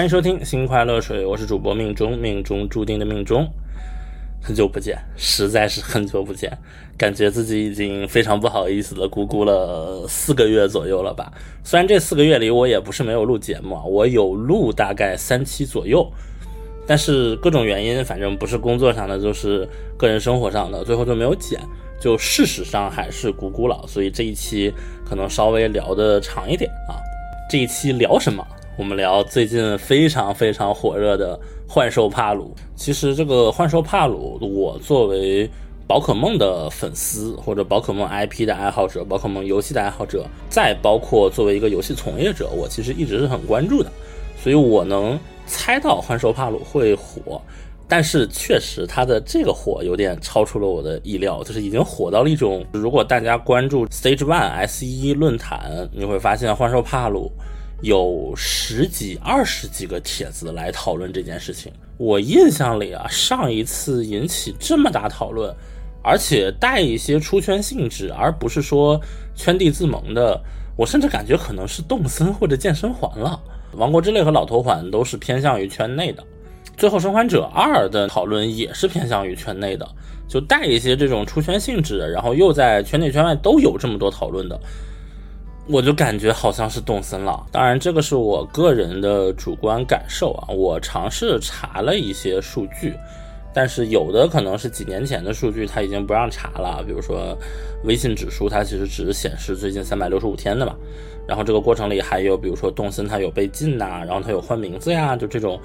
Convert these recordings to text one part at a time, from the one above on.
欢迎收听心快乐水，我是主播命中，命中注定的命中。很久不见，实在是很久不见，感觉自己已经非常不好意思的咕咕了四个月左右了吧。虽然这四个月里我也不是没有录节目啊，我有录大概三期左右，但是各种原因，反正不是工作上的，就是个人生活上的，最后就没有剪。就事实上还是咕咕了，所以这一期可能稍微聊的长一点啊。这一期聊什么？我们聊最近非常非常火热的幻兽帕鲁。其实这个幻兽帕鲁，我作为宝可梦的粉丝，或者宝可梦 IP 的爱好者，宝可梦游戏的爱好者，再包括作为一个游戏从业者，我其实一直是很关注的。所以我能猜到幻兽帕鲁会火，但是确实它的这个火有点超出了我的意料，就是已经火到了一种，如果大家关注 Stage One S 一论坛，你会发现幻兽帕鲁。有十几、二十几个帖子来讨论这件事情。我印象里啊，上一次引起这么大讨论，而且带一些出圈性质，而不是说圈地自萌的，我甚至感觉可能是动森或者健身环了。王国之泪和老头环都是偏向于圈内的，最后生还者二的讨论也是偏向于圈内的，就带一些这种出圈性质，然后又在圈内圈外都有这么多讨论的。我就感觉好像是动森了，当然这个是我个人的主观感受啊。我尝试查了一些数据，但是有的可能是几年前的数据，它已经不让查了。比如说微信指数，它其实只是显示最近三百六十五天的嘛。然后这个过程里还有，比如说动森它有被禁呐，然后它有换名字呀，就这种。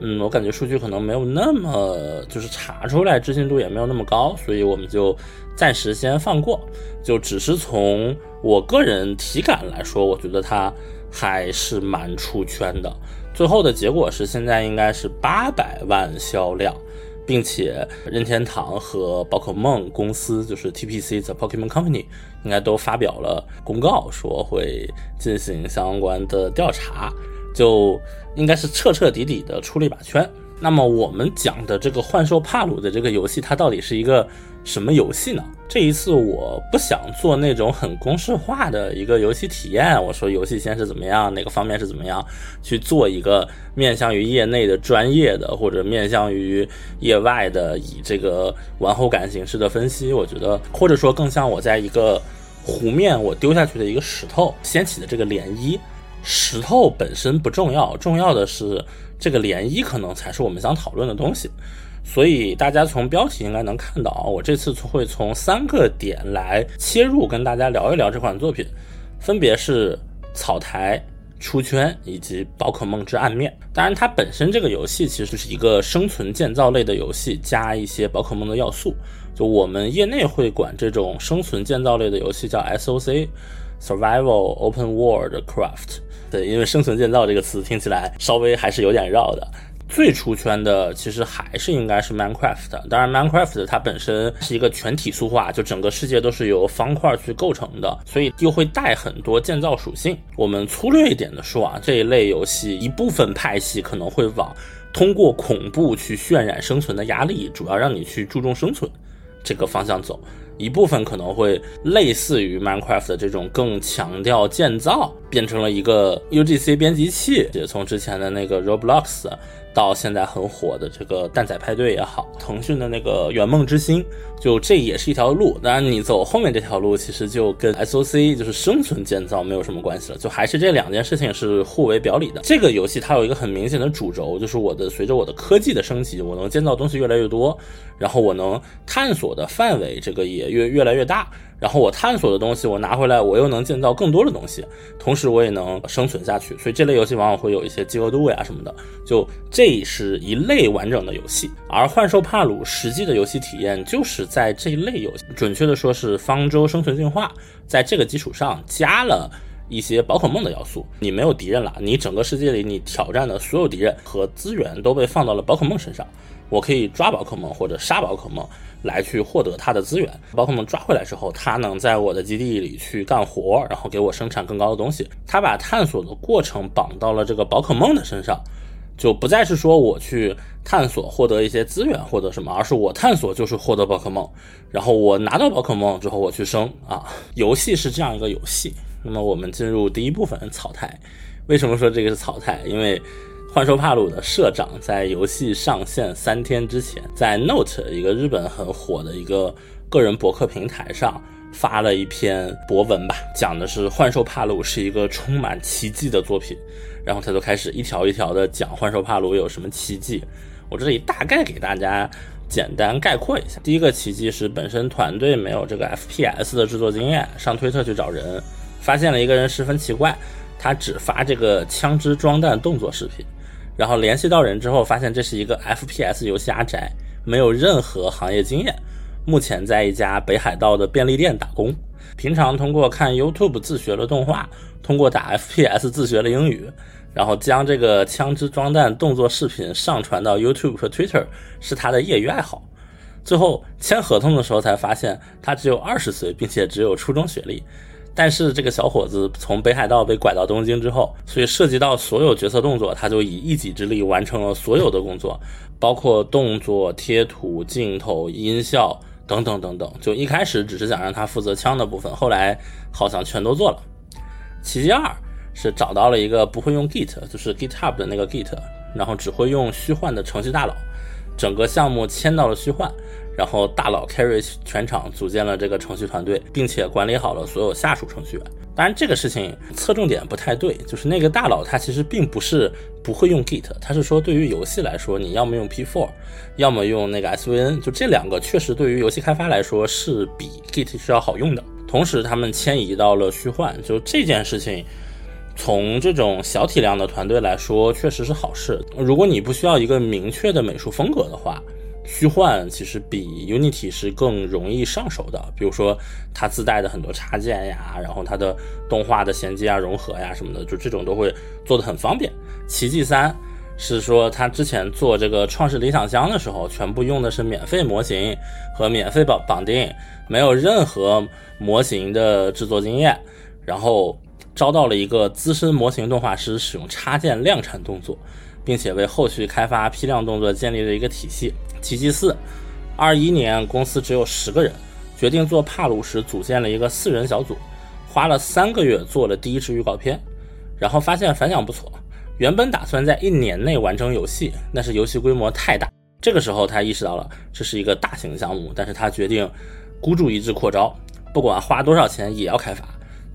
嗯，我感觉数据可能没有那么，就是查出来置信度也没有那么高，所以我们就暂时先放过，就只是从我个人体感来说，我觉得它还是蛮出圈的。最后的结果是现在应该是八百万销量，并且任天堂和宝可梦公司，就是 TPC The Pokemon Company，应该都发表了公告，说会进行相关的调查。就应该是彻彻底底的出了一把圈。那么我们讲的这个幻兽帕鲁的这个游戏，它到底是一个什么游戏呢？这一次我不想做那种很公式化的一个游戏体验。我说游戏先是怎么样，哪个方面是怎么样，去做一个面向于业内的专业的，或者面向于业外的，以这个玩后感形式的分析。我觉得，或者说更像我在一个湖面我丢下去的一个石头掀起的这个涟漪。石头本身不重要，重要的是这个涟漪可能才是我们想讨论的东西。所以大家从标题应该能看到，我这次会从三个点来切入，跟大家聊一聊这款作品，分别是草台出圈以及宝可梦之暗面。当然，它本身这个游戏其实是一个生存建造类的游戏，加一些宝可梦的要素。就我们业内会管这种生存建造类的游戏叫 S O C Survival Open World Craft。对，因为生存建造这个词听起来稍微还是有点绕的。最出圈的其实还是应该是 Minecraft。当然，Minecraft 它本身是一个全体塑化，就整个世界都是由方块去构成的，所以又会带很多建造属性。我们粗略一点的说啊，这一类游戏一部分派系可能会往通过恐怖去渲染生存的压力，主要让你去注重生存这个方向走。一部分可能会类似于 Minecraft 的这种更强调建造，变成了一个 UGC 编辑器，也从之前的那个 Roblox。到现在很火的这个蛋仔派对也好，腾讯的那个圆梦之星，就这也是一条路。当然，你走后面这条路，其实就跟 SOC 就是生存建造没有什么关系了，就还是这两件事情是互为表里的。这个游戏它有一个很明显的主轴，就是我的随着我的科技的升级，我能建造东西越来越多，然后我能探索的范围这个也越越来越大。然后我探索的东西，我拿回来，我又能建造更多的东西，同时我也能生存下去。所以这类游戏往往会有一些饥饿度呀什么的。就这是一类完整的游戏，而幻兽帕鲁实际的游戏体验就是在这一类游戏，准确的说是方舟生存进化，在这个基础上加了一些宝可梦的要素。你没有敌人了，你整个世界里你挑战的所有敌人和资源都被放到了宝可梦身上，我可以抓宝可梦或者杀宝可梦。来去获得它的资源，宝可梦抓回来之后，它能在我的基地里去干活，然后给我生产更高的东西。它把探索的过程绑到了这个宝可梦的身上，就不再是说我去探索获得一些资源，获得什么，而是我探索就是获得宝可梦，然后我拿到宝可梦之后我去生啊。游戏是这样一个游戏。那么我们进入第一部分草台，为什么说这个是草台？因为幻兽帕鲁的社长在游戏上线三天之前，在 Note 一个日本很火的一个个人博客平台上发了一篇博文吧，讲的是幻兽帕鲁是一个充满奇迹的作品。然后他就开始一条一条的讲幻兽帕鲁有什么奇迹。我这里大概给大家简单概括一下。第一个奇迹是本身团队没有这个 FPS 的制作经验，上推特去找人，发现了一个人十分奇怪，他只发这个枪支装弹动作视频。然后联系到人之后，发现这是一个 FPS 游戏阿宅，没有任何行业经验，目前在一家北海道的便利店打工，平常通过看 YouTube 自学了动画，通过打 FPS 自学了英语，然后将这个枪支装弹动作视频上传到 YouTube 和 Twitter 是他的业余爱好。最后签合同的时候才发现，他只有二十岁，并且只有初中学历。但是这个小伙子从北海道被拐到东京之后，所以涉及到所有角色动作，他就以一己之力完成了所有的工作，包括动作、贴图、镜头、音效等等等等。就一开始只是想让他负责枪的部分，后来好像全都做了。奇迹二是找到了一个不会用 Git，就是 GitHub 的那个 Git，然后只会用虚幻的程序大佬，整个项目迁到了虚幻。然后大佬 carry 全场，组建了这个程序团队，并且管理好了所有下属程序员。当然，这个事情侧重点不太对，就是那个大佬他其实并不是不会用 Git，他是说对于游戏来说，你要么用 P4，要么用那个 SVN，就这两个确实对于游戏开发来说是比 Git 是要好用的。同时，他们迁移到了虚幻，就这件事情，从这种小体量的团队来说，确实是好事。如果你不需要一个明确的美术风格的话，虚幻其实比 Unity 是更容易上手的，比如说它自带的很多插件呀，然后它的动画的衔接啊、融合呀什么的，就这种都会做得很方便。奇迹三是说他之前做这个创世理想乡的时候，全部用的是免费模型和免费绑绑定，没有任何模型的制作经验，然后招到了一个资深模型动画师，使用插件量产动作，并且为后续开发批量动作建立了一个体系。奇迹四，二一年公司只有十个人，决定做帕鲁时组建了一个四人小组，花了三个月做了第一支预告片，然后发现反响不错。原本打算在一年内完成游戏，但是游戏规模太大。这个时候他意识到了这是一个大型项目，但是他决定孤注一掷扩招，不管花多少钱也要开发。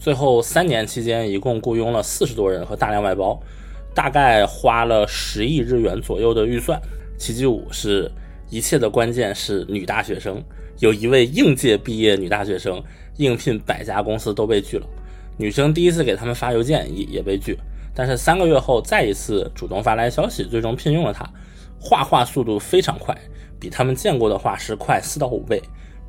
最后三年期间，一共雇佣了四十多人和大量外包，大概花了十亿日元左右的预算。奇迹五是。一切的关键是女大学生，有一位应届毕业女大学生应聘百家公司都被拒了。女生第一次给他们发邮件也也被拒，但是三个月后再一次主动发来消息，最终聘用了她。画画速度非常快，比他们见过的画师快四到五倍，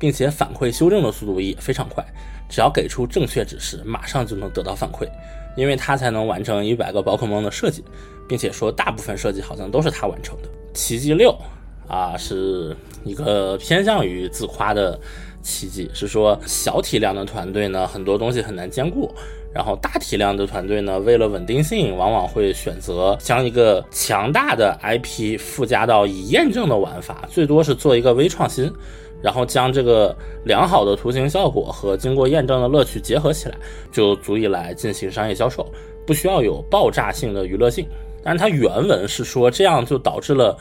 并且反馈修正的速度也非常快，只要给出正确指示，马上就能得到反馈。因为他才能完成一百个宝可梦的设计，并且说大部分设计好像都是他完成的。奇迹六。啊，是一个偏向于自夸的奇迹，是说小体量的团队呢，很多东西很难兼顾，然后大体量的团队呢，为了稳定性，往往会选择将一个强大的 IP 附加到已验证的玩法，最多是做一个微创新，然后将这个良好的图形效果和经过验证的乐趣结合起来，就足以来进行商业销售，不需要有爆炸性的娱乐性。但是它原文是说，这样就导致了。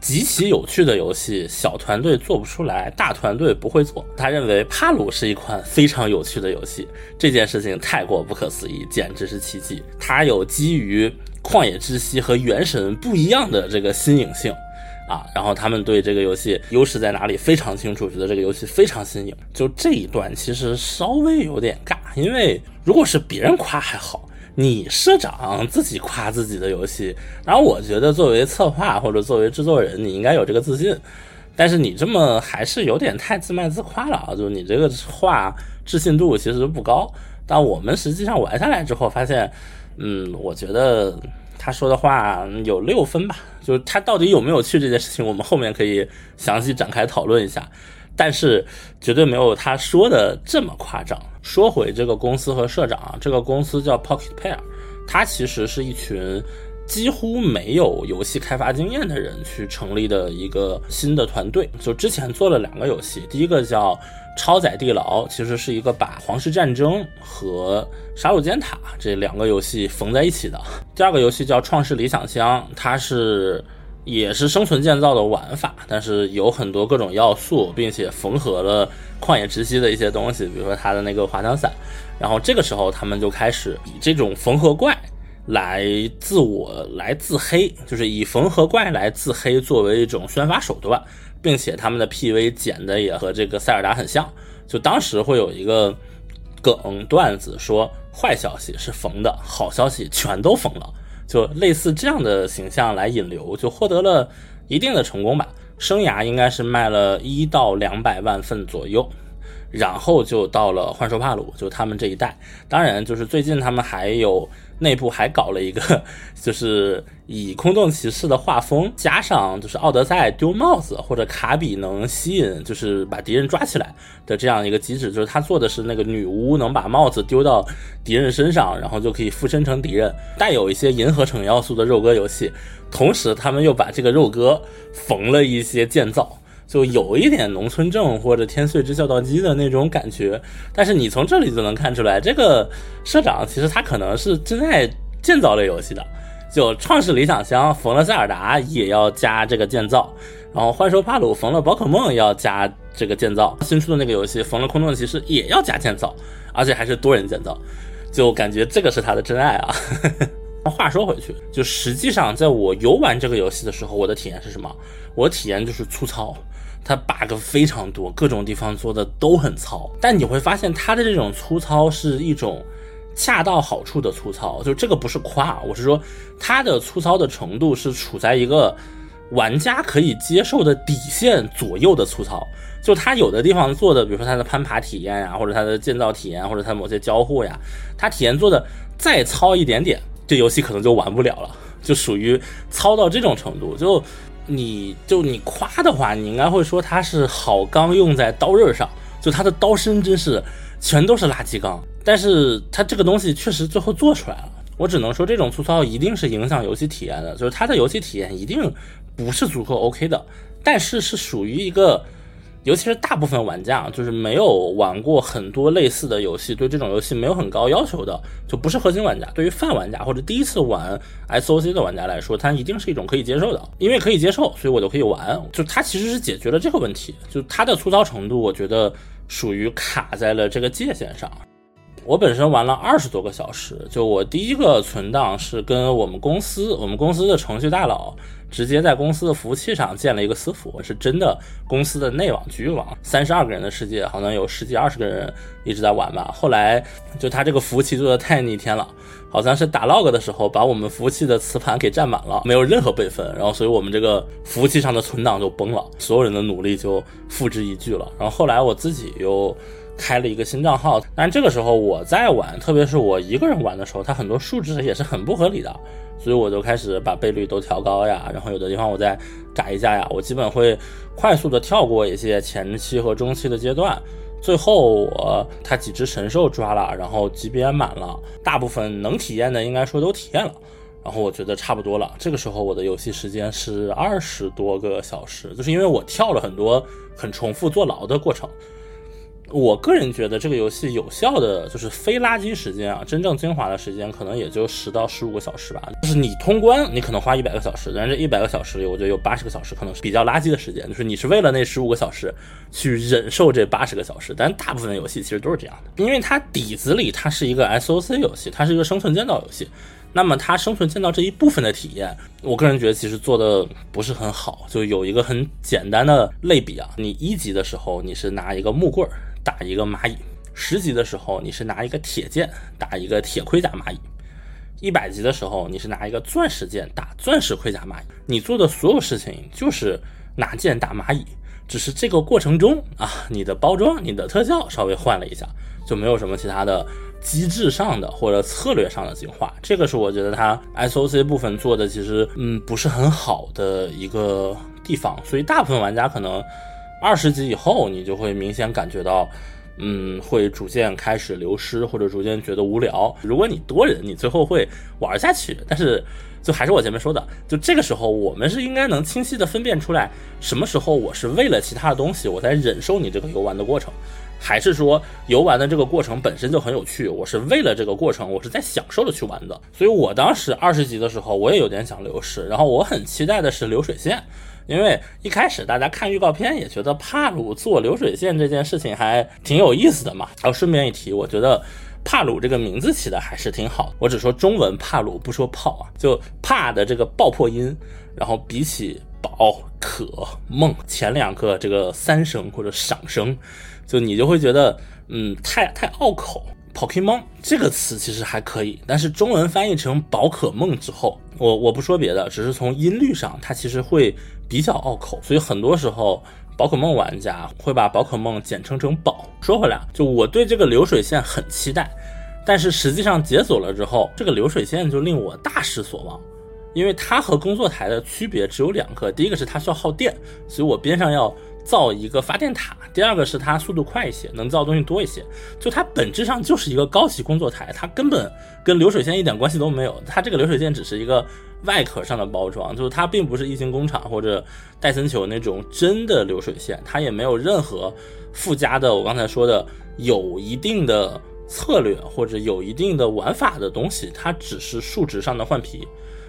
极其有趣的游戏，小团队做不出来，大团队不会做。他认为帕鲁是一款非常有趣的游戏，这件事情太过不可思议，简直是奇迹。它有基于旷野之息和原神不一样的这个新颖性啊，然后他们对这个游戏优势在哪里非常清楚，觉得这个游戏非常新颖。就这一段其实稍微有点尬，因为如果是别人夸还好。你社长自己夸自己的游戏，然后我觉得作为策划或者作为制作人，你应该有这个自信。但是你这么还是有点太自卖自夸了啊！就你这个话置信度其实不高。但我们实际上玩下来之后发现，嗯，我觉得他说的话有六分吧。就是他到底有没有去这件事情，我们后面可以详细展开讨论一下。但是绝对没有他说的这么夸张。说回这个公司和社长，这个公司叫 Pocket Pair，它其实是一群几乎没有游戏开发经验的人去成立的一个新的团队。就之前做了两个游戏，第一个叫《超载地牢》，其实是一个把《皇室战争》和《杀戮尖塔》这两个游戏缝在一起的。第二个游戏叫《创世理想乡》，它是。也是生存建造的玩法，但是有很多各种要素，并且缝合了旷野之息的一些东西，比如说它的那个滑翔伞。然后这个时候，他们就开始以这种缝合怪来自我来自黑，就是以缝合怪来自黑作为一种宣发手段，并且他们的 PV 剪的也和这个塞尔达很像。就当时会有一个梗段子说，坏消息是缝的，好消息全都缝了。就类似这样的形象来引流，就获得了一定的成功吧。生涯应该是卖了一到两百万份左右，然后就到了幻兽帕鲁，就他们这一代。当然，就是最近他们还有。内部还搞了一个，就是以空洞骑士的画风加上就是奥德赛丢帽子或者卡比能吸引，就是把敌人抓起来的这样一个机制。就是他做的是那个女巫能把帽子丢到敌人身上，然后就可以附身成敌人，带有一些银河城要素的肉鸽游戏。同时，他们又把这个肉鸽缝了一些建造。就有一点农村证或者天穗之孝道机的那种感觉，但是你从这里就能看出来，这个社长其实他可能是真爱建造类游戏的。就创世理想乡缝了塞尔达也要加这个建造，然后幻兽帕鲁缝了宝可梦要加这个建造，新出的那个游戏缝了空洞骑士也要加建造，而且还是多人建造，就感觉这个是他的真爱啊。话说回去，就实际上在我游玩这个游戏的时候，我的体验是什么？我体验就是粗糙。它 bug 非常多，各种地方做的都很糙，但你会发现它的这种粗糙是一种恰到好处的粗糙，就这个不是夸，我是说它的粗糙的程度是处在一个玩家可以接受的底线左右的粗糙。就它有的地方做的，比如说它的攀爬体验呀，或者它的建造体验，或者它某些交互呀，它体验做的再糙一点点，这游戏可能就玩不了了，就属于糙到这种程度，就。你就你夸的话，你应该会说它是好钢用在刀刃上，就它的刀身真是全都是垃圾钢。但是它这个东西确实最后做出来了，我只能说这种粗糙一定是影响游戏体验的，就是它的游戏体验一定不是足够 OK 的，但是是属于一个。尤其是大部分玩家，就是没有玩过很多类似的游戏，对这种游戏没有很高要求的，就不是核心玩家。对于泛玩家或者第一次玩 SOC 的玩家来说，它一定是一种可以接受的，因为可以接受，所以我就可以玩。就它其实是解决了这个问题，就它的粗糙程度，我觉得属于卡在了这个界限上。我本身玩了二十多个小时，就我第一个存档是跟我们公司，我们公司的程序大佬。直接在公司的服务器上建了一个私服，是真的公司的内网局域网，三十二个人的世界，好像有十几二十个人一直在玩吧。后来就他这个服务器做的太逆天了，好像是打 log 的时候把我们服务器的磁盘给占满了，没有任何备份，然后所以我们这个服务器上的存档就崩了，所有人的努力就付之一炬了。然后后来我自己又开了一个新账号，但这个时候我在玩，特别是我一个人玩的时候，它很多数值也是很不合理的。所以我就开始把倍率都调高呀，然后有的地方我再改一下呀，我基本会快速的跳过一些前期和中期的阶段，最后我他几只神兽抓了，然后级别满了，大部分能体验的应该说都体验了，然后我觉得差不多了，这个时候我的游戏时间是二十多个小时，就是因为我跳了很多很重复坐牢的过程。我个人觉得这个游戏有效的就是非垃圾时间啊，真正精华的时间可能也就十到十五个小时吧。就是你通关，你可能花一百个小时，但是这一百个小时里，我觉得有八十个小时可能是比较垃圾的时间，就是你是为了那十五个小时去忍受这八十个小时。但大部分游戏其实都是这样的，因为它底子里它是一个 SOC 游戏，它是一个生存建造游戏，那么它生存建造这一部分的体验，我个人觉得其实做的不是很好。就有一个很简单的类比啊，你一级的时候你是拿一个木棍儿。打一个蚂蚁，十级的时候你是拿一个铁剑打一个铁盔甲蚂蚁，一百级的时候你是拿一个钻石剑打钻石盔甲蚂蚁。你做的所有事情就是拿剑打蚂蚁，只是这个过程中啊，你的包装、你的特效稍微换了一下，就没有什么其他的机制上的或者策略上的进化。这个是我觉得它 SOC 部分做的其实嗯不是很好的一个地方，所以大部分玩家可能。二十级以后，你就会明显感觉到，嗯，会逐渐开始流失，或者逐渐觉得无聊。如果你多人，你最后会玩下去。但是，就还是我前面说的，就这个时候，我们是应该能清晰的分辨出来，什么时候我是为了其他的东西，我在忍受你这个游玩的过程，还是说游玩的这个过程本身就很有趣，我是为了这个过程，我是在享受的去玩的。所以我当时二十级的时候，我也有点想流失，然后我很期待的是流水线。因为一开始大家看预告片也觉得帕鲁做流水线这件事情还挺有意思的嘛。然后顺便一提，我觉得帕鲁这个名字起的还是挺好。我只说中文帕鲁，不说炮啊，就帕的这个爆破音，然后比起宝可梦前两个这个三声或者赏声，就你就会觉得嗯太太拗口。Pokemon 这个词其实还可以，但是中文翻译成宝可梦之后，我我不说别的，只是从音律上，它其实会比较拗口，所以很多时候宝可梦玩家会把宝可梦简称成宝。说回来，就我对这个流水线很期待，但是实际上解锁了之后，这个流水线就令我大失所望，因为它和工作台的区别只有两个，第一个是它需要耗电，所以我边上要。造一个发电塔，第二个是它速度快一些，能造东西多一些。就它本质上就是一个高级工作台，它根本跟流水线一点关系都没有。它这个流水线只是一个外壳上的包装，就是它并不是异形工厂或者戴森球那种真的流水线，它也没有任何附加的。我刚才说的有一定的策略或者有一定的玩法的东西，它只是数值上的换皮。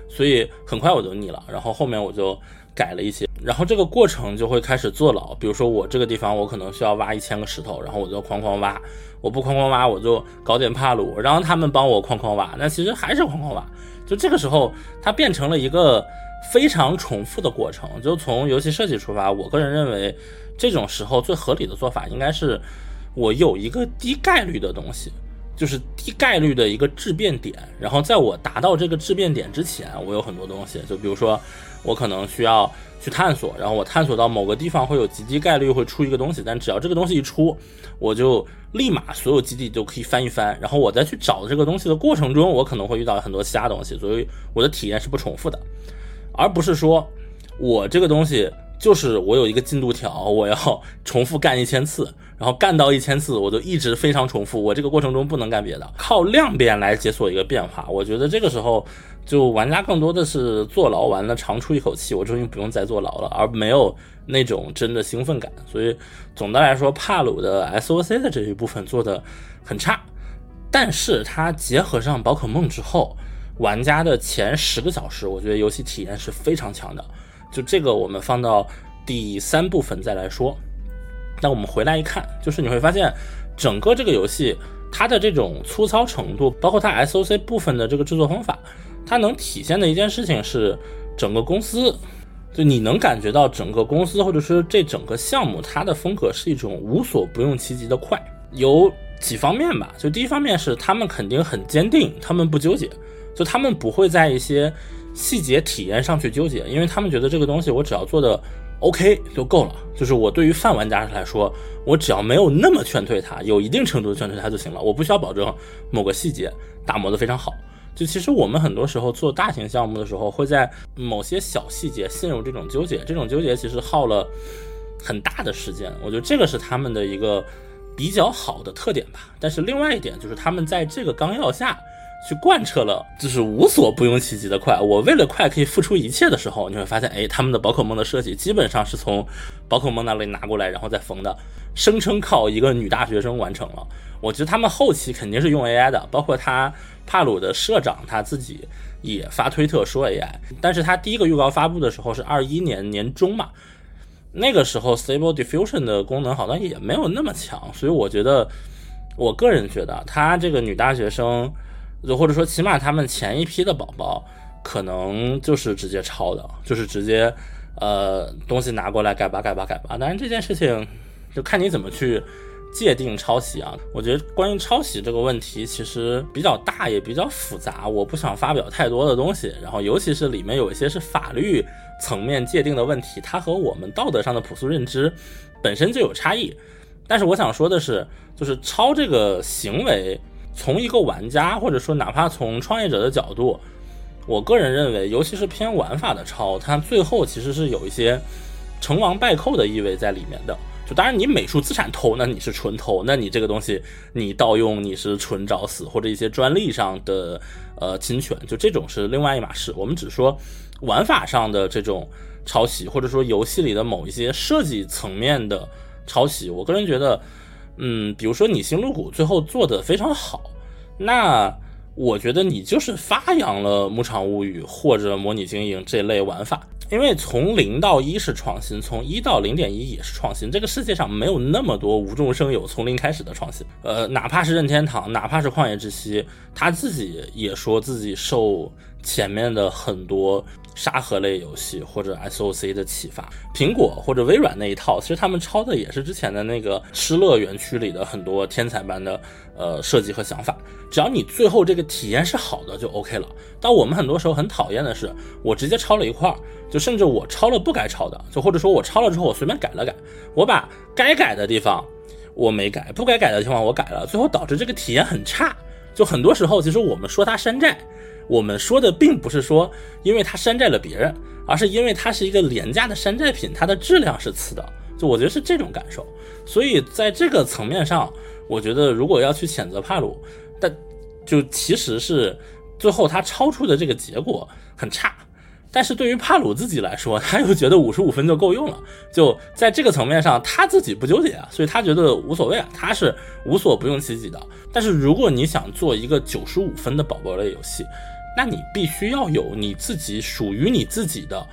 所以很快我就腻了，然后后面我就。改了一些，然后这个过程就会开始坐牢。比如说我这个地方，我可能需要挖一千个石头，然后我就哐哐挖。我不哐哐挖，我就搞点帕鲁，让他们帮我哐哐挖。那其实还是哐哐挖。就这个时候，它变成了一个非常重复的过程。就从游戏设计出发，我个人认为，这种时候最合理的做法应该是，我有一个低概率的东西。就是低概率的一个质变点，然后在我达到这个质变点之前，我有很多东西，就比如说我可能需要去探索，然后我探索到某个地方会有极低概率会出一个东西，但只要这个东西一出，我就立马所有基地都可以翻一翻，然后我再去找这个东西的过程中，我可能会遇到很多其他东西，所以我的体验是不重复的，而不是说我这个东西。就是我有一个进度条，我要重复干一千次，然后干到一千次，我就一直非常重复。我这个过程中不能干别的，靠量变来解锁一个变化。我觉得这个时候，就玩家更多的是坐牢完了，长出一口气，我终于不用再坐牢了，而没有那种真的兴奋感。所以总的来说，帕鲁的 SOC 的这一部分做的很差，但是它结合上宝可梦之后，玩家的前十个小时，我觉得游戏体验是非常强的。就这个，我们放到第三部分再来说。那我们回来一看，就是你会发现，整个这个游戏它的这种粗糙程度，包括它 SOC 部分的这个制作方法，它能体现的一件事情是，整个公司，就你能感觉到整个公司或者说这整个项目，它的风格是一种无所不用其极的快。有几方面吧，就第一方面是他们肯定很坚定，他们不纠结，就他们不会在一些。细节体验上去纠结，因为他们觉得这个东西我只要做的 OK 就够了。就是我对于泛玩家来说，我只要没有那么劝退他，有一定程度的劝退他就行了。我不需要保证某个细节打磨的非常好。就其实我们很多时候做大型项目的时候，会在某些小细节陷入这种纠结，这种纠结其实耗了很大的时间。我觉得这个是他们的一个比较好的特点吧。但是另外一点就是他们在这个纲要下。去贯彻了，就是无所不用其极的快。我为了快可以付出一切的时候，你会发现，哎，他们的宝可梦的设计基本上是从宝可梦那里拿过来，然后再缝的，声称靠一个女大学生完成了。我觉得他们后期肯定是用 AI 的，包括他帕鲁的社长他自己也发推特说 AI。但是他第一个预告发布的时候是二一年年中嘛，那个时候 Stable Diffusion 的功能好像也没有那么强，所以我觉得，我个人觉得他这个女大学生。就或者说，起码他们前一批的宝宝可能就是直接抄的，就是直接呃东西拿过来改吧改吧改吧。当然这件事情就看你怎么去界定抄袭啊。我觉得关于抄袭这个问题其实比较大也比较复杂，我不想发表太多的东西。然后尤其是里面有一些是法律层面界定的问题，它和我们道德上的朴素认知本身就有差异。但是我想说的是，就是抄这个行为。从一个玩家，或者说哪怕从创业者的角度，我个人认为，尤其是偏玩法的抄，它最后其实是有一些成王败寇的意味在里面的。就当然你美术资产偷，那你是纯偷，那你这个东西你盗用你是纯找死，或者一些专利上的呃侵权，就这种是另外一码事。我们只说玩法上的这种抄袭，或者说游戏里的某一些设计层面的抄袭，我个人觉得，嗯，比如说你星露谷最后做的非常好，那。我觉得你就是发扬了《牧场物语》或者模拟经营这类玩法，因为从零到一是创新，从一到零点一也是创新。这个世界上没有那么多无中生有、从零开始的创新。呃，哪怕是任天堂，哪怕是旷野之息，他自己也说自己受前面的很多。沙盒类游戏或者 SOC 的启发，苹果或者微软那一套，其实他们抄的也是之前的那个失乐园区里的很多天才般的呃设计和想法。只要你最后这个体验是好的就 OK 了。但我们很多时候很讨厌的是，我直接抄了一块儿，就甚至我抄了不该抄的，就或者说我抄了之后我随便改了改，我把该改的地方我没改，不该改的地方我改了，最后导致这个体验很差。就很多时候，其实我们说它山寨。我们说的并不是说，因为它山寨了别人，而是因为它是一个廉价的山寨品，它的质量是次的。就我觉得是这种感受。所以在这个层面上，我觉得如果要去谴责帕鲁，但就其实是最后他超出的这个结果很差。但是对于帕鲁自己来说，他又觉得五十五分就够用了。就在这个层面上，他自己不纠结啊，所以他觉得无所谓啊，他是无所不用其极的。但是如果你想做一个九十五分的宝宝类游戏，那你必须要有你自己属于你自己的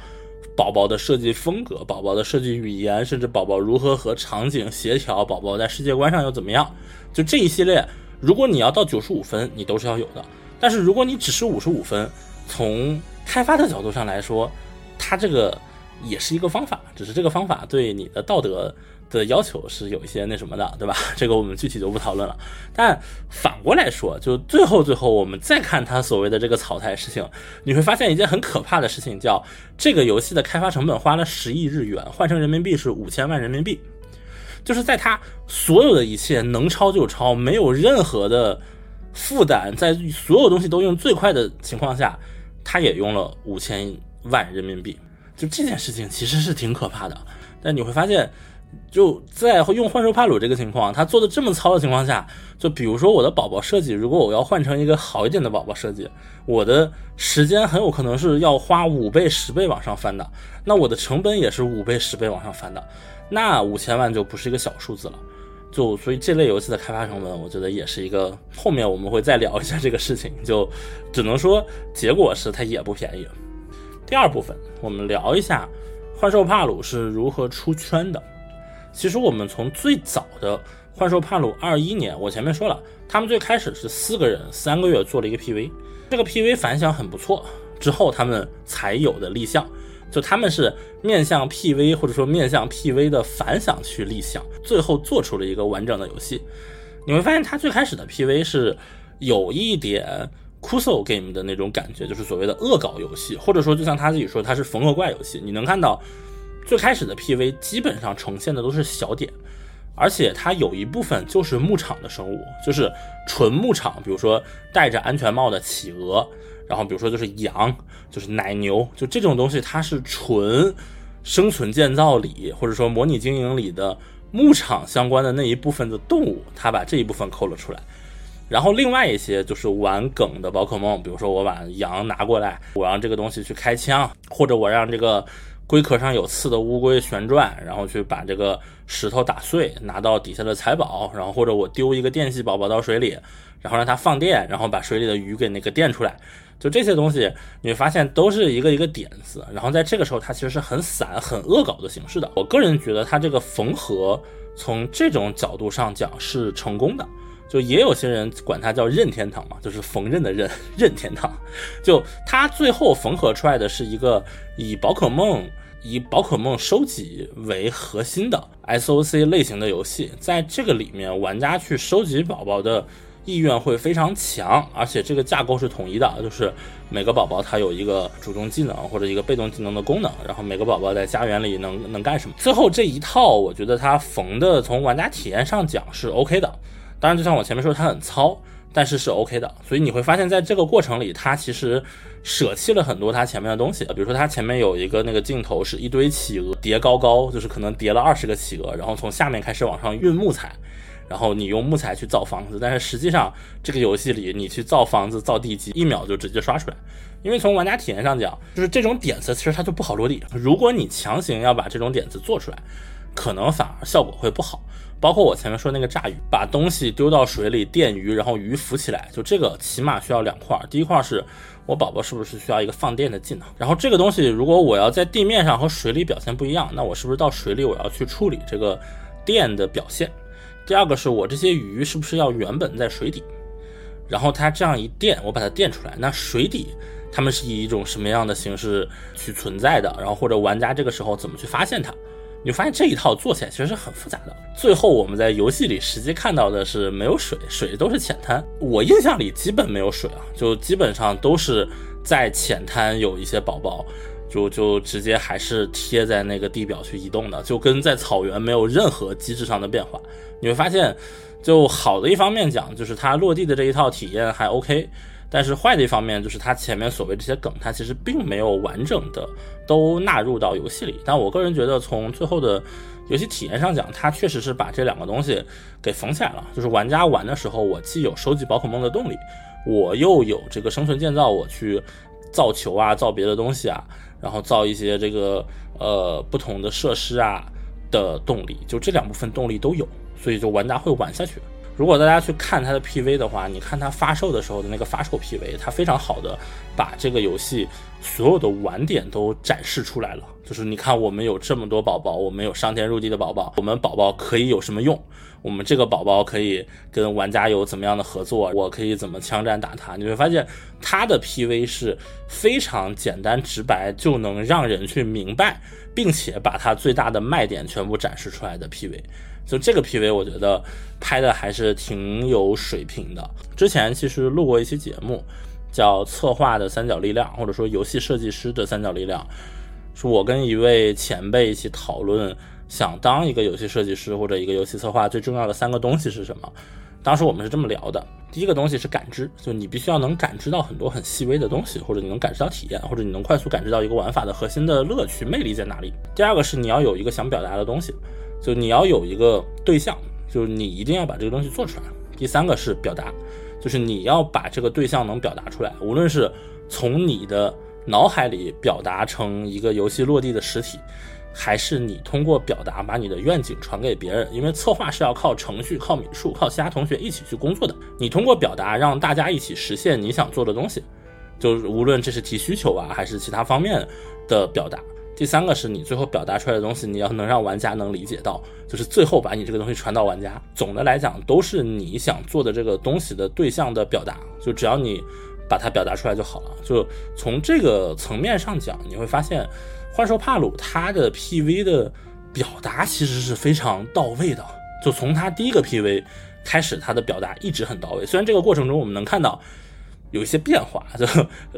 宝宝的设计风格、宝宝的设计语言，甚至宝宝如何和场景协调，宝宝在世界观上又怎么样？就这一系列，如果你要到九十五分，你都是要有的。但是如果你只是五十五分，从开发的角度上来说，它这个也是一个方法，只是这个方法对你的道德。的要求是有一些那什么的，对吧？这个我们具体就不讨论了。但反过来说，就最后最后我们再看他所谓的这个草台事情，你会发现一件很可怕的事情，叫这个游戏的开发成本花了十亿日元，换成人民币是五千万人民币。就是在他所有的一切能抄就抄，没有任何的负担，在所有东西都用最快的情况下，他也用了五千万人民币。就这件事情其实是挺可怕的。但你会发现。就在用幻兽帕鲁这个情况，他做的这么糙的情况下，就比如说我的宝宝设计，如果我要换成一个好一点的宝宝设计，我的时间很有可能是要花五倍、十倍往上翻的，那我的成本也是五倍、十倍往上翻的，那五千万就不是一个小数字了。就所以这类游戏的开发成本，我觉得也是一个后面我们会再聊一下这个事情，就只能说结果是它也不便宜。第二部分我们聊一下幻兽帕鲁是如何出圈的。其实我们从最早的《幻兽帕鲁》二一年，我前面说了，他们最开始是四个人，三个月做了一个 PV，这个 PV 反响很不错，之后他们才有的立项，就他们是面向 PV 或者说面向 PV 的反响去立项，最后做出了一个完整的游戏。你会发现，他最开始的 PV 是有一点 c u s o game 的那种感觉，就是所谓的恶搞游戏，或者说就像他自己说，他是缝合怪游戏，你能看到。最开始的 PV 基本上呈现的都是小点，而且它有一部分就是牧场的生物，就是纯牧场，比如说戴着安全帽的企鹅，然后比如说就是羊，就是奶牛，就这种东西，它是纯生存建造里或者说模拟经营里的牧场相关的那一部分的动物，它把这一部分扣了出来。然后另外一些就是玩梗的宝可梦，比如说我把羊拿过来，我让这个东西去开枪，或者我让这个。龟壳上有刺的乌龟旋转，然后去把这个石头打碎，拿到底下的财宝，然后或者我丢一个电系宝宝到水里，然后让它放电，然后把水里的鱼给那个电出来，就这些东西，你会发现都是一个一个点子，然后在这个时候它其实是很散、很恶搞的形式的。我个人觉得它这个缝合从这种角度上讲是成功的。就也有些人管它叫任天堂嘛，就是缝纫的任 任天堂。就它最后缝合出来的是一个以宝可梦以宝可梦收集为核心的 SOC 类型的游戏，在这个里面，玩家去收集宝宝的意愿会非常强，而且这个架构是统一的，就是每个宝宝它有一个主动技能或者一个被动技能的功能，然后每个宝宝在家园里能能干什么。最后这一套，我觉得它缝的从玩家体验上讲是 OK 的。当然，就像我前面说，它很糙，但是是 OK 的。所以你会发现在这个过程里，它其实舍弃了很多它前面的东西，比如说它前面有一个那个镜头是一堆企鹅叠高高，就是可能叠了二十个企鹅，然后从下面开始往上运木材。然后你用木材去造房子，但是实际上这个游戏里你去造房子、造地基，一秒就直接刷出来。因为从玩家体验上讲，就是这种点子其实它就不好落地。如果你强行要把这种点子做出来，可能反而效果会不好。包括我前面说那个炸鱼，把东西丢到水里电鱼，然后鱼浮起来，就这个起码需要两块。第一块是我宝宝是不是需要一个放电的技能？然后这个东西如果我要在地面上和水里表现不一样，那我是不是到水里我要去处理这个电的表现？第二个是我这些鱼是不是要原本在水底，然后它这样一电，我把它电出来，那水底它们是以一种什么样的形式去存在的？然后或者玩家这个时候怎么去发现它？你发现这一套做起来其实是很复杂的。最后我们在游戏里实际看到的是没有水，水都是浅滩。我印象里基本没有水啊，就基本上都是在浅滩有一些宝宝。就就直接还是贴在那个地表去移动的，就跟在草原没有任何机制上的变化。你会发现，就好的一方面讲，就是它落地的这一套体验还 OK，但是坏的一方面就是它前面所谓这些梗，它其实并没有完整的都纳入到游戏里。但我个人觉得，从最后的游戏体验上讲，它确实是把这两个东西给缝起来了。就是玩家玩的时候，我既有收集宝可梦的动力，我又有这个生存建造，我去造球啊，造别的东西啊。然后造一些这个呃不同的设施啊的动力，就这两部分动力都有，所以就玩家会玩下去。如果大家去看它的 PV 的话，你看它发售的时候的那个发售 PV，它非常好的把这个游戏所有的玩点都展示出来了。就是你看，我们有这么多宝宝，我们有上天入地的宝宝，我们宝宝可以有什么用？我们这个宝宝可以跟玩家有怎么样的合作？我可以怎么枪战打他？你会发现他的 PV 是非常简单直白，就能让人去明白，并且把它最大的卖点全部展示出来的 PV。就这个 PV，我觉得拍的还是挺有水平的。之前其实录过一期节目，叫《策划的三角力量》，或者说游戏设计师的三角力量，是我跟一位前辈一起讨论。想当一个游戏设计师或者一个游戏策划，最重要的三个东西是什么？当时我们是这么聊的：第一个东西是感知，就你必须要能感知到很多很细微的东西，或者你能感知到体验，或者你能快速感知到一个玩法的核心的乐趣、魅力在哪里。第二个是你要有一个想表达的东西，就你要有一个对象，就是你一定要把这个东西做出来。第三个是表达，就是你要把这个对象能表达出来，无论是从你的脑海里表达成一个游戏落地的实体。还是你通过表达把你的愿景传给别人，因为策划是要靠程序、靠美术、靠其他同学一起去工作的。你通过表达让大家一起实现你想做的东西，就是无论这是提需求啊，还是其他方面的表达。第三个是你最后表达出来的东西，你要能让玩家能理解到，就是最后把你这个东西传到玩家。总的来讲，都是你想做的这个东西的对象的表达。就只要你把它表达出来就好了。就从这个层面上讲，你会发现。幻兽帕鲁它的 PV 的表达其实是非常到位的，就从它第一个 PV 开始，它的表达一直很到位。虽然这个过程中我们能看到有一些变化，就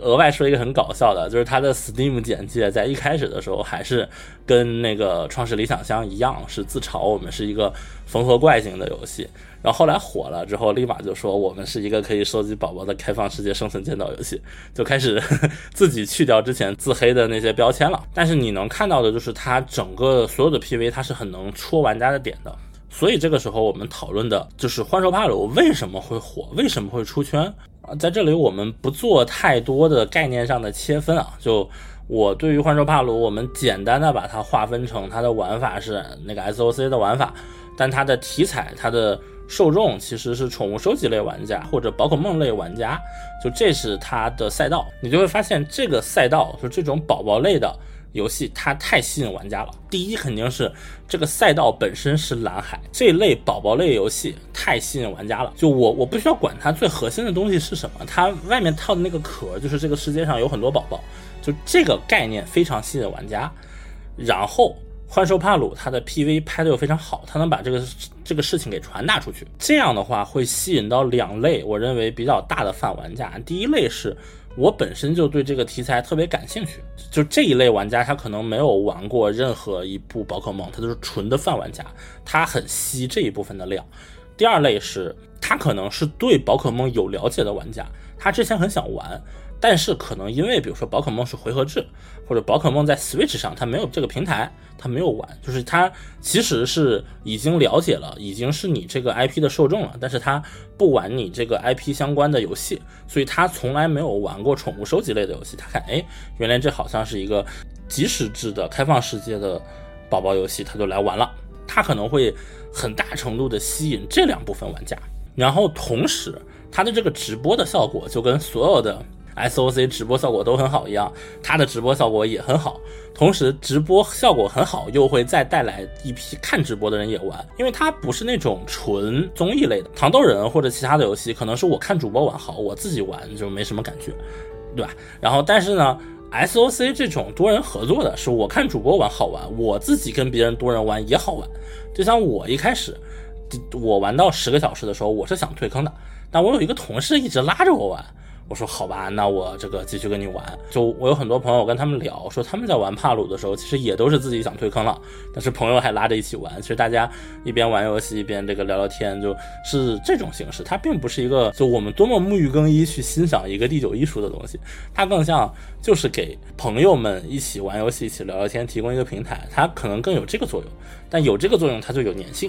额外说一个很搞笑的，就是它的 Steam 简介在一开始的时候还是跟那个创世理想乡一样，是自嘲我们是一个缝合怪型的游戏。然后后来火了之后，立马就说我们是一个可以收集宝宝的开放世界生存建造游戏，就开始 自己去掉之前自黑的那些标签了。但是你能看到的就是它整个所有的 PV，它是很能戳玩家的点的。所以这个时候我们讨论的就是幻兽帕鲁为什么会火，为什么会出圈在这里我们不做太多的概念上的切分啊，就我对于幻兽帕鲁，我们简单的把它划分成它的玩法是那个 SOC 的玩法，但它的题材，它的受众其实是宠物收集类玩家或者宝可梦类玩家，就这是它的赛道，你就会发现这个赛道就这种宝宝类的游戏，它太吸引玩家了。第一肯定是这个赛道本身是蓝海，这类宝宝类游戏太吸引玩家了。就我我不需要管它最核心的东西是什么，它外面套的那个壳就是这个世界上有很多宝宝，就这个概念非常吸引玩家。然后。幻兽帕鲁，它的 PV 拍的又非常好，它能把这个这个事情给传达出去。这样的话会吸引到两类，我认为比较大的泛玩家。第一类是我本身就对这个题材特别感兴趣，就这一类玩家，他可能没有玩过任何一部宝可梦，他都是纯的泛玩家，他很吸这一部分的量。第二类是他可能是对宝可梦有了解的玩家，他之前很想玩。但是可能因为比如说宝可梦是回合制，或者宝可梦在 Switch 上它没有这个平台，它没有玩，就是它其实是已经了解了，已经是你这个 IP 的受众了，但是它不玩你这个 IP 相关的游戏，所以他从来没有玩过宠物收集类的游戏。他看，哎，原来这好像是一个即时制的开放世界的宝宝游戏，他就来玩了。他可能会很大程度的吸引这两部分玩家，然后同时他的这个直播的效果就跟所有的。SOC 直播效果都很好一样，它的直播效果也很好，同时直播效果很好，又会再带来一批看直播的人也玩，因为它不是那种纯综艺类的糖豆人或者其他的游戏，可能是我看主播玩好，我自己玩就没什么感觉，对吧？然后但是呢，SOC 这种多人合作的，是我看主播玩好玩，我自己跟别人多人玩也好玩。就像我一开始，我玩到十个小时的时候，我是想退坑的，但我有一个同事一直拉着我玩。我说好吧，那我这个继续跟你玩。就我有很多朋友，跟他们聊，说他们在玩帕鲁的时候，其实也都是自己想退坑了，但是朋友还拉着一起玩。其实大家一边玩游戏一边这个聊聊天，就是这种形式。它并不是一个就我们多么沐浴更衣去欣赏一个第九艺术的东西，它更像就是给朋友们一起玩游戏、一起聊聊天提供一个平台。它可能更有这个作用，但有这个作用，它就有粘性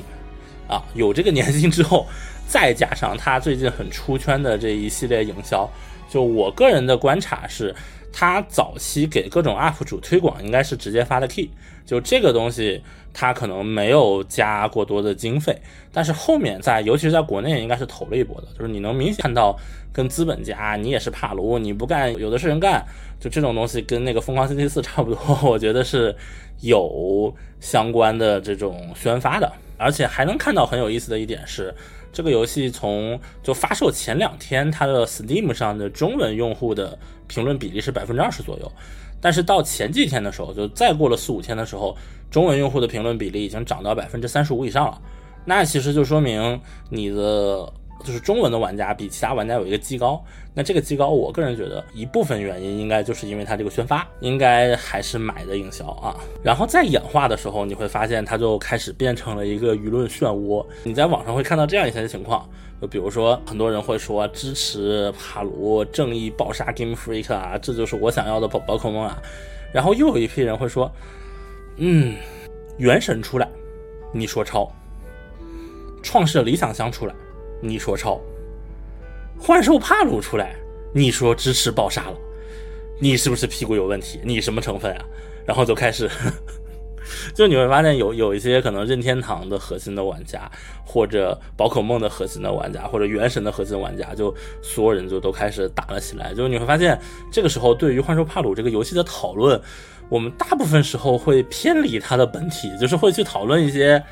啊。有这个粘性之后，再加上它最近很出圈的这一系列营销。就我个人的观察是，他早期给各种 UP 主推广应该是直接发的 key，就这个东西他可能没有加过多的经费，但是后面在尤其是在国内应该是投了一波的，就是你能明显看到跟资本家你也是怕卢，你不干有的是人干，就这种东西跟那个疯狂星期四差不多，我觉得是有相关的这种宣发的，而且还能看到很有意思的一点是。这个游戏从就发售前两天，它的 Steam 上的中文用户的评论比例是百分之二十左右，但是到前几天的时候，就再过了四五天的时候，中文用户的评论比例已经涨到百分之三十五以上了。那其实就说明你的。就是中文的玩家比其他玩家有一个极高，那这个极高，我个人觉得一部分原因应该就是因为它这个宣发，应该还是买的营销啊。然后在演化的时候，你会发现它就开始变成了一个舆论漩涡。你在网上会看到这样一些情况，就比如说很多人会说支持帕鲁正义暴杀 Game Freak 啊，这就是我想要的宝宝可梦啊。然后又有一批人会说，嗯，原神出来，你说抄；创世理想乡出来。你说抄，幻兽帕鲁出来，你说支持暴杀了，你是不是屁股有问题？你什么成分啊？然后就开始，就你会发现有有一些可能任天堂的核心的玩家，或者宝可梦的核心的玩家，或者原神的核心玩家，就所有人就都开始打了起来。就你会发现，这个时候对于幻兽帕鲁这个游戏的讨论，我们大部分时候会偏离它的本体，就是会去讨论一些。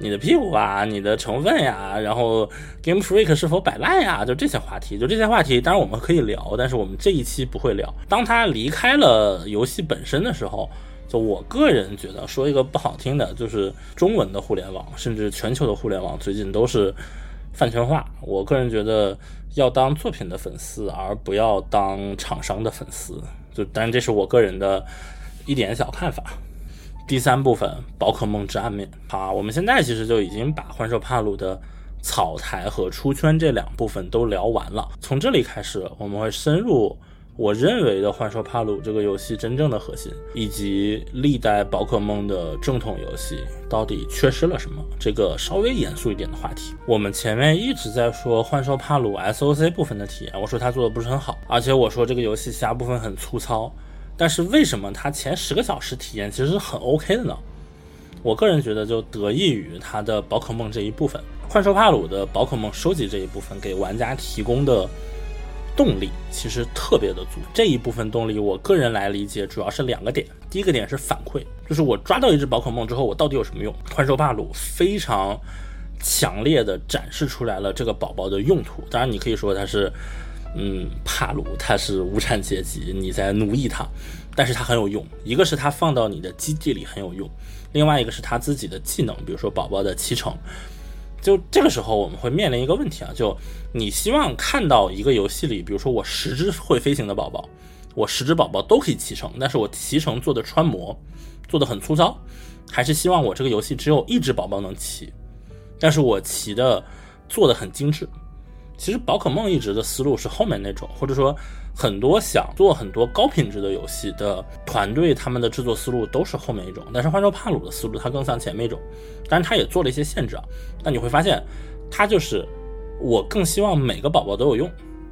你的屁股啊，你的成分呀，然后 Game Freak 是否摆烂呀，就这些话题，就这些话题，当然我们可以聊，但是我们这一期不会聊。当他离开了游戏本身的时候，就我个人觉得，说一个不好听的，就是中文的互联网，甚至全球的互联网，最近都是饭圈化。我个人觉得，要当作品的粉丝，而不要当厂商的粉丝。就当然这是我个人的一点小看法。第三部分，宝可梦之暗面。好，我们现在其实就已经把幻兽帕鲁的草台和出圈这两部分都聊完了。从这里开始，我们会深入我认为的幻兽帕鲁这个游戏真正的核心，以及历代宝可梦的正统游戏到底缺失了什么这个稍微严肃一点的话题。我们前面一直在说幻兽帕鲁 SOC 部分的体验，我说它做的不是很好，而且我说这个游戏其他部分很粗糙。但是为什么它前十个小时体验其实是很 OK 的呢？我个人觉得就得益于它的宝可梦这一部分，幻兽帕鲁的宝可梦收集这一部分给玩家提供的动力其实特别的足。这一部分动力，我个人来理解主要是两个点。第一个点是反馈，就是我抓到一只宝可梦之后，我到底有什么用？幻兽帕鲁非常强烈的展示出来了这个宝宝的用途。当然，你可以说它是。嗯，帕鲁它是无产阶级，你在奴役它，但是它很有用。一个是它放到你的基地里很有用，另外一个是它自己的技能，比如说宝宝的骑乘。就这个时候我们会面临一个问题啊，就你希望看到一个游戏里，比如说我十只会飞行的宝宝，我十只宝宝都可以骑乘，但是我骑乘做的穿模做的很粗糙，还是希望我这个游戏只有一只宝宝能骑，但是我骑的。做的很精致。其实宝可梦一直的思路是后面那种，或者说很多想做很多高品质的游戏的团队，他们的制作思路都是后面一种。但是幻兽帕鲁的思路它更像前面一种，但是它也做了一些限制啊。但你会发现，它就是我更希望每个宝宝都有用，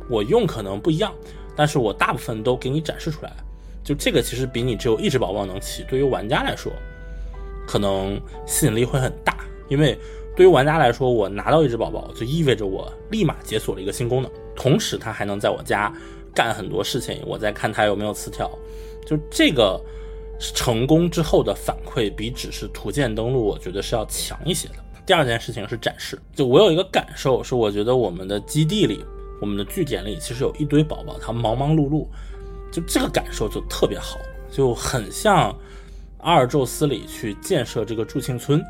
我用可能不一样，但是我大部分都给你展示出来。就这个其实比你只有一只宝宝能起，对于玩家来说，可能吸引力会很大，因为。对于玩家来说，我拿到一只宝宝就意味着我立马解锁了一个新功能，同时它还能在我家干很多事情。我在看它有没有词条，就这个成功之后的反馈比只是图鉴登录，我觉得是要强一些的。第二件事情是展示，就我有一个感受是，我觉得我们的基地里、我们的据点里其实有一堆宝宝，它忙忙碌碌，就这个感受就特别好，就很像阿尔宙斯里去建设这个祝庆村。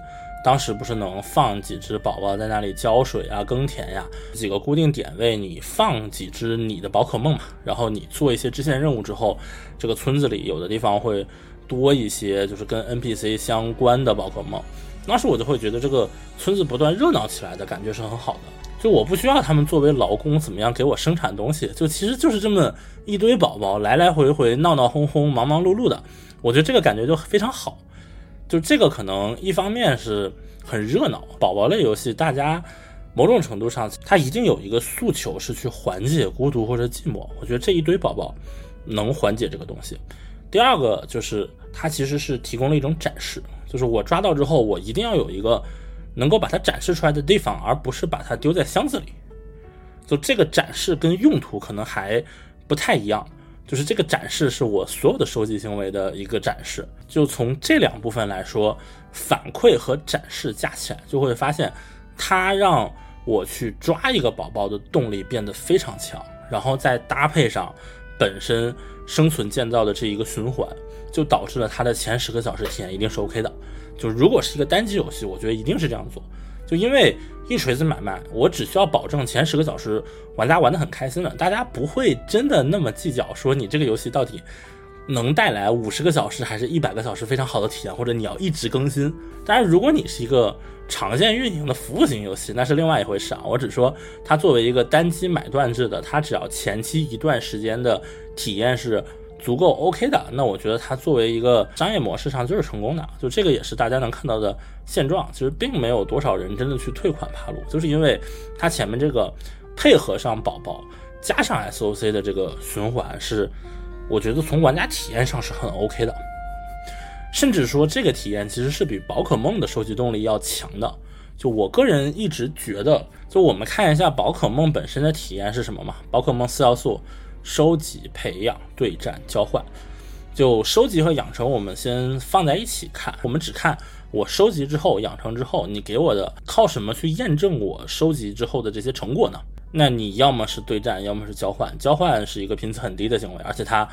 当时不是能放几只宝宝在那里浇水啊、耕田呀，几个固定点位，你放几只你的宝可梦嘛，然后你做一些支线任务之后，这个村子里有的地方会多一些，就是跟 NPC 相关的宝可梦。当时我就会觉得这个村子不断热闹起来的感觉是很好的，就我不需要他们作为劳工怎么样给我生产东西，就其实就是这么一堆宝宝来来回回闹闹哄哄、忙忙碌碌的，我觉得这个感觉就非常好。就这个可能一方面是很热闹，宝宝类游戏，大家某种程度上它一定有一个诉求是去缓解孤独或者寂寞。我觉得这一堆宝宝能缓解这个东西。第二个就是它其实是提供了一种展示，就是我抓到之后，我一定要有一个能够把它展示出来的地方，而不是把它丢在箱子里。就这个展示跟用途可能还不太一样。就是这个展示是我所有的收集行为的一个展示，就从这两部分来说，反馈和展示加起来，就会发现它让我去抓一个宝宝的动力变得非常强，然后再搭配上本身生存建造的这一个循环，就导致了它的前十个小时体验一定是 OK 的。就如果是一个单机游戏，我觉得一定是这样做。就因为一锤子买卖，我只需要保证前十个小时玩家玩得很开心了，大家不会真的那么计较说你这个游戏到底能带来五十个小时还是一百个小时非常好的体验，或者你要一直更新。当然，如果你是一个长线运营的服务型游戏，那是另外一回事啊。我只说它作为一个单机买断制的，它只要前期一段时间的体验是。足够 OK 的，那我觉得它作为一个商业模式上就是成功的，就这个也是大家能看到的现状。其实并没有多少人真的去退款帕鲁，就是因为它前面这个配合上宝宝加上 SOC 的这个循环是，我觉得从玩家体验上是很 OK 的，甚至说这个体验其实是比宝可梦的收集动力要强的。就我个人一直觉得，就我们看一下宝可梦本身的体验是什么嘛？宝可梦四要素。收集、培养、对战、交换，就收集和养成，我们先放在一起看。我们只看我收集之后、养成之后，你给我的靠什么去验证我收集之后的这些成果呢？那你要么是对战，要么是交换。交换是一个频次很低的行为，而且它。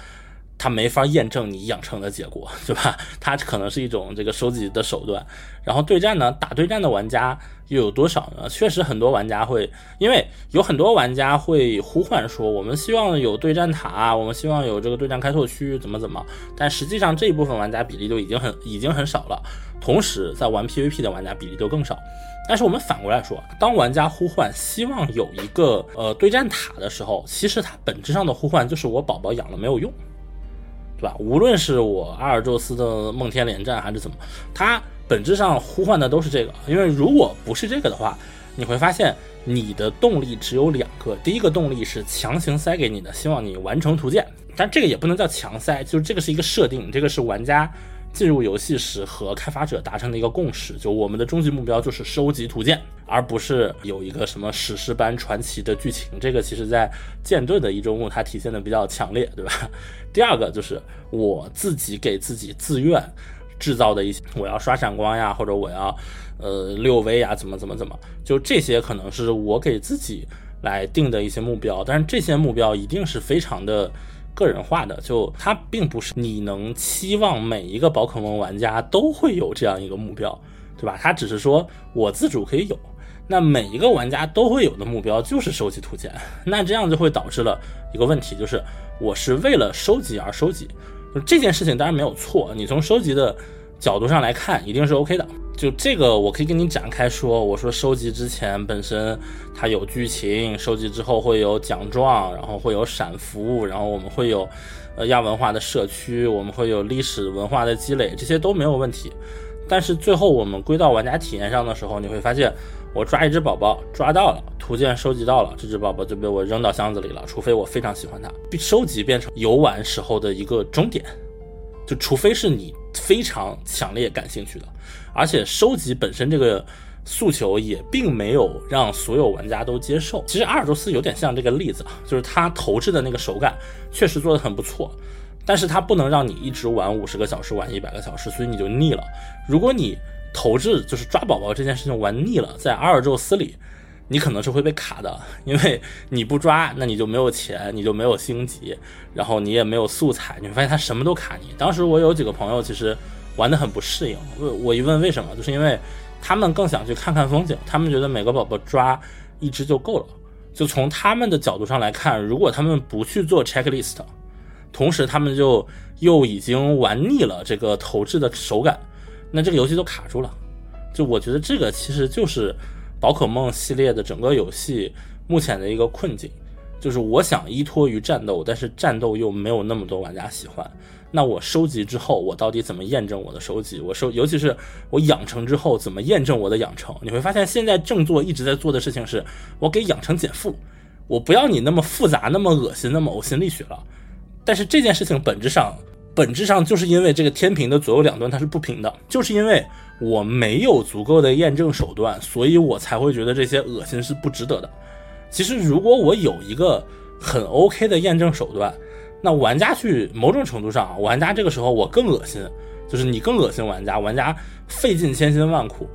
它没法验证你养成的结果，对吧？它可能是一种这个收集的手段。然后对战呢，打对战的玩家又有多少呢？确实很多玩家会，因为有很多玩家会呼唤说，我们希望有对战塔，我们希望有这个对战开拓区，怎么怎么。但实际上这一部分玩家比例就已经很已经很少了。同时，在玩 PVP 的玩家比例就更少。但是我们反过来说，当玩家呼唤希望有一个呃对战塔的时候，其实它本质上的呼唤就是我宝宝养了没有用。对吧？无论是我阿尔宙斯的梦天连战还是怎么，它本质上呼唤的都是这个。因为如果不是这个的话，你会发现你的动力只有两个。第一个动力是强行塞给你的，希望你完成图鉴，但这个也不能叫强塞，就是这个是一个设定，这个是玩家。进入游戏时和开发者达成的一个共识，就我们的终极目标就是收集图鉴，而不是有一个什么史诗般传奇的剧情。这个其实在舰队的一周目它体现的比较强烈，对吧？第二个就是我自己给自己自愿制造的一些，我要刷闪光呀，或者我要呃六 V 呀，怎么怎么怎么，就这些可能是我给自己来定的一些目标，但是这些目标一定是非常的。个人化的，就它并不是你能期望每一个宝可梦玩家都会有这样一个目标，对吧？它只是说我自主可以有，那每一个玩家都会有的目标就是收集图鉴，那这样就会导致了一个问题，就是我是为了收集而收集，这件事情当然没有错，你从收集的角度上来看一定是 OK 的，就这个，我可以跟你展开说。我说收集之前本身它有剧情，收集之后会有奖状，然后会有闪符，然后我们会有呃亚文化的社区，我们会有历史文化的积累，这些都没有问题。但是最后我们归到玩家体验上的时候，你会发现，我抓一只宝宝抓到了，图鉴收集到了，这只宝宝就被我扔到箱子里了。除非我非常喜欢它，收集变成游玩时候的一个终点，就除非是你非常强烈感兴趣的。而且收集本身这个诉求也并没有让所有玩家都接受。其实阿尔宙斯有点像这个例子，就是它投掷的那个手感确实做的很不错，但是它不能让你一直玩五十个小时，玩一百个小时，所以你就腻了。如果你投掷就是抓宝宝这件事情玩腻了，在阿尔宙斯里，你可能是会被卡的，因为你不抓，那你就没有钱，你就没有星级，然后你也没有素材，你会发现它什么都卡你。当时我有几个朋友其实。玩的很不适应，我我一问为什么，就是因为他们更想去看看风景，他们觉得每个宝宝抓一只就够了。就从他们的角度上来看，如果他们不去做 checklist，同时他们就又已经玩腻了这个投掷的手感，那这个游戏就卡住了。就我觉得这个其实就是宝可梦系列的整个游戏目前的一个困境，就是我想依托于战斗，但是战斗又没有那么多玩家喜欢。那我收集之后，我到底怎么验证我的收集？我收，尤其是我养成之后，怎么验证我的养成？你会发现，现在正做一直在做的事情是，我给养成减负，我不要你那么复杂、那么恶心、那么呕心沥血了。但是这件事情本质上，本质上就是因为这个天平的左右两端它是不平的，就是因为我没有足够的验证手段，所以我才会觉得这些恶心是不值得的。其实如果我有一个很 OK 的验证手段。那玩家去某种程度上，玩家这个时候我更恶心，就是你更恶心玩家，玩家费尽千辛万苦，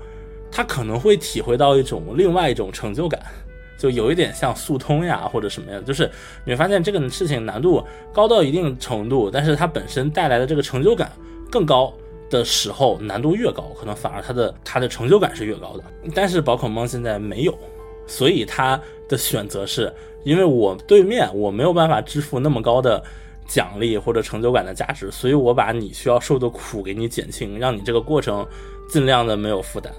他可能会体会到一种另外一种成就感，就有一点像速通呀或者什么呀，就是你会发现这个事情难度高到一定程度，但是它本身带来的这个成就感更高的时候，难度越高，可能反而它的它的成就感是越高的。但是宝可梦现在没有，所以他的选择是。因为我对面我没有办法支付那么高的奖励或者成就感的价值，所以我把你需要受的苦给你减轻，让你这个过程尽量的没有负担。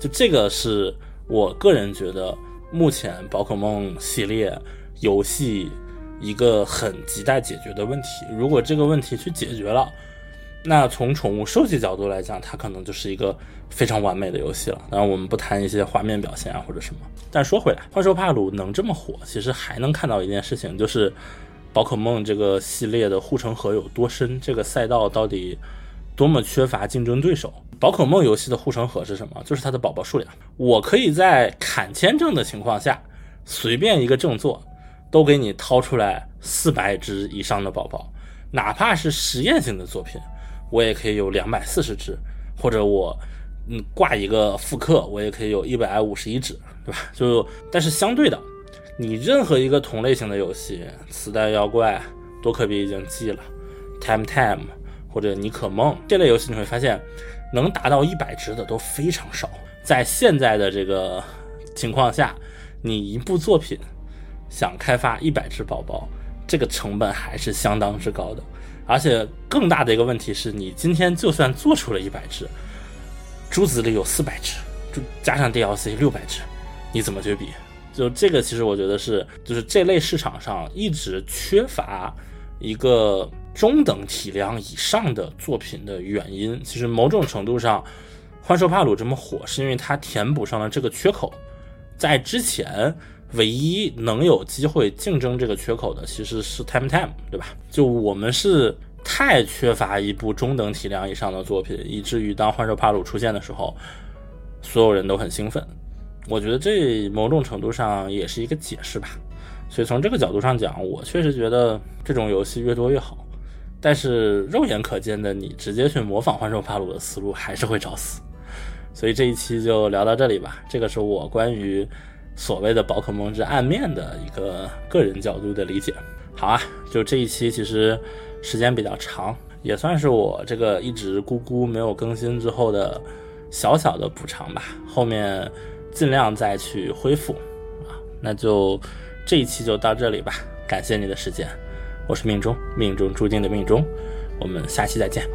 就这个是我个人觉得目前宝可梦系列游戏一个很亟待解决的问题。如果这个问题去解决了，那从宠物收集角度来讲，它可能就是一个非常完美的游戏了。当然，我们不谈一些画面表现啊或者什么。但说回来，幻兽帕鲁能这么火，其实还能看到一件事情，就是宝可梦这个系列的护城河有多深，这个赛道到底多么缺乏竞争对手。宝可梦游戏的护城河是什么？就是它的宝宝数量。我可以在砍签证的情况下，随便一个正作，都给你掏出来四百只以上的宝宝，哪怕是实验性的作品。我也可以有两百四十只，或者我嗯挂一个复刻，我也可以有一百五十一只，对吧？就但是相对的，你任何一个同类型的游戏，磁带妖怪、多可比已经记了，Time Time 或者尼可梦这类游戏，你会发现能达到一百只的都非常少。在现在的这个情况下，你一部作品想开发一百只宝宝，这个成本还是相当之高的。而且更大的一个问题是，你今天就算做出了一百只，珠子里有四百只，就加上 DLC 六百只，你怎么去比？就这个，其实我觉得是，就是这类市场上一直缺乏一个中等体量以上的作品的原因。其实某种程度上，幻兽帕鲁这么火，是因为它填补上了这个缺口。在之前。唯一能有机会竞争这个缺口的，其实是 Time Time，对吧？就我们是太缺乏一部中等体量以上的作品，以至于当幻兽帕鲁出现的时候，所有人都很兴奋。我觉得这某种程度上也是一个解释吧。所以从这个角度上讲，我确实觉得这种游戏越多越好。但是肉眼可见的，你直接去模仿幻兽帕鲁的思路还是会找死。所以这一期就聊到这里吧。这个是我关于。所谓的宝可梦之暗面的一个个人角度的理解，好啊，就这一期其实时间比较长，也算是我这个一直咕咕没有更新之后的小小的补偿吧。后面尽量再去恢复啊，那就这一期就到这里吧。感谢你的时间，我是命中命中注定的命中，我们下期再见。